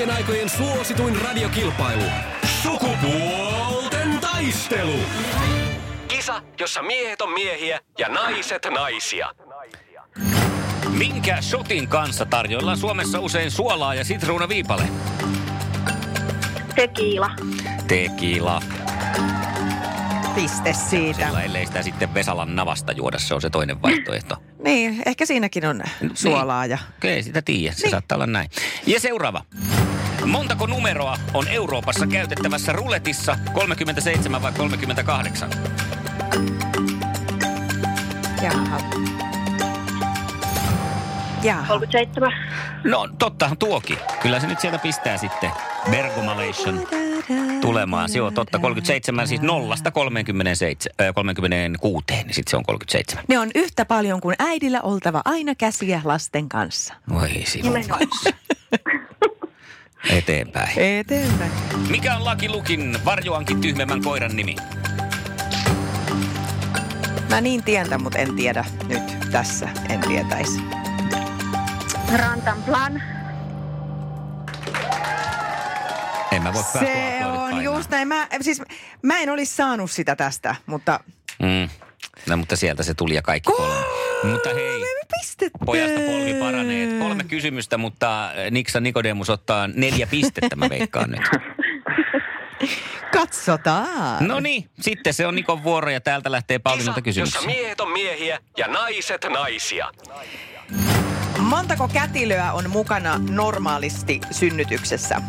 kaikkien aikojen suosituin radiokilpailu. Sukupuolten taistelu. Kisa, jossa miehet on miehiä ja naiset naisia. Minkä shotin kanssa tarjoillaan Suomessa usein suolaa ja sitruunaviipale? Tekiila. Tequila. Piste siitä. Sillä ellei sitä sitten Vesalan navasta juoda, se on se toinen vaihtoehto. Niin, ehkä siinäkin on suolaa ja... Okei, sitä tiedä. Se saattaa olla näin. Ja seuraava. Montako numeroa on Euroopassa käytettävässä ruletissa? 37 vai 38? Jaha. Jaha. 37. No tottahan tuokin. Kyllä se nyt sieltä pistää sitten Bergomalation tulemaan. Se on totta 37, siis nollasta 37, äh, 36, niin sitten se on 37. Ne on yhtä paljon kuin äidillä oltava aina käsiä lasten kanssa. Voi sinun kanssa. Eteenpäin. Eteenpäin. Mikä on Lucky Lukin varjoankin tyhmemmän koiran nimi? Mä niin tiedän, mutta en tiedä nyt tässä. En tietäisi. Rantanplan. En mä voi Se on just näin. Mä, siis, mä en olisi saanut sitä tästä, mutta... Mm. No mutta sieltä se tuli ja kaikki kolme. Mutta hei, pistettä. pojasta polvi paranee. Kolme kysymystä, mutta Niksa Nikodemus ottaa neljä pistettä, mä veikkaan nyt. Katsotaan. No niin, sitten se on Nikon vuoro ja täältä lähtee Pauliinalta Kisa, jossa kysymyksiä. miehet on miehiä ja naiset naisia. Montako kätilöä on mukana normaalisti synnytyksessä?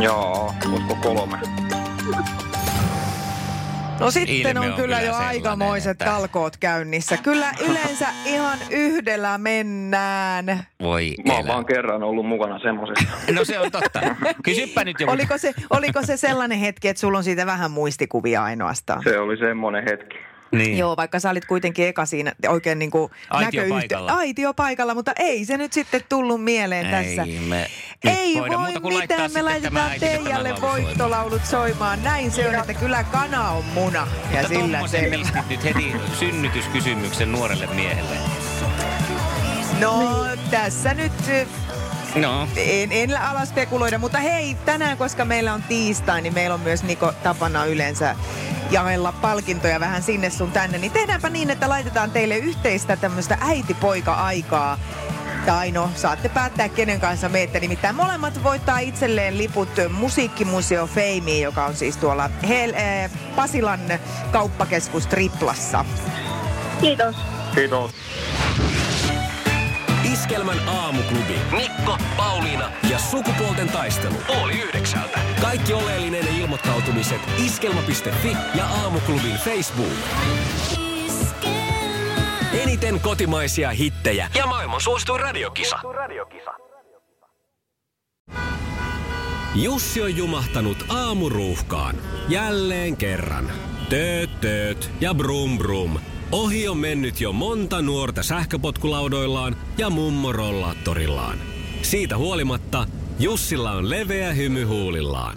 Joo, olisiko kolme? No sitten Ilme on, on kyllä kyllä jo sellainen, aikamoiset että- talkoot käynnissä. Kyllä yleensä ihan yhdellä mennään. Voi Mä oon vaan kerran ollut mukana semmosessa. No se on totta. Kysyppä nyt joku. Oliko se, oliko se sellainen hetki, että sulla on siitä vähän muistikuvia ainoastaan? Se oli semmonen hetki. Niin. Joo, vaikka sä olit kuitenkin eka siinä oikein niin kuin Aitiopaikalla. aitiopaikalla, mutta ei se nyt sitten tullut mieleen tässä. Ei me nyt Ei voida voi muuta kuin mitään, me laitetaan Teijalle voittolaulut soimaan. Näin se on, että kyllä kana on muna. Ja Mutta sillä selvä. nyt heti synnytyskysymyksen nuorelle miehelle. No, tässä nyt No, en, en ala spekuloida, mutta hei, tänään, koska meillä on tiistai, niin meillä on myös Niko tapana yleensä jaella palkintoja vähän sinne sun tänne. Niin tehdäänpä niin, että laitetaan teille yhteistä tämmöistä äiti-poika-aikaa. Tai no, saatte päättää kenen kanssa meette. Nimittäin molemmat voittaa itselleen liput Musiikkimuseo Feimiin, joka on siis tuolla Hel- äh, Pasilan kauppakeskus Triplassa. Kiitos. Kiitos. Iskelmän aamuklubi. Mikko, Pauliina ja sukupuolten taistelu. Oli yhdeksältä. Kaikki oleellinen ilmoittautumiset iskelma.fi ja aamuklubin Facebook. Eniten kotimaisia hittejä ja maailman suosituin radiokisa. Jussi on jumahtanut aamuruuhkaan. Jälleen kerran. Tööt, tööt ja brum brum. Ohi on mennyt jo monta nuorta sähköpotkulaudoillaan ja mummorollaattorillaan. Siitä huolimatta Jussilla on leveä hymy huulillaan.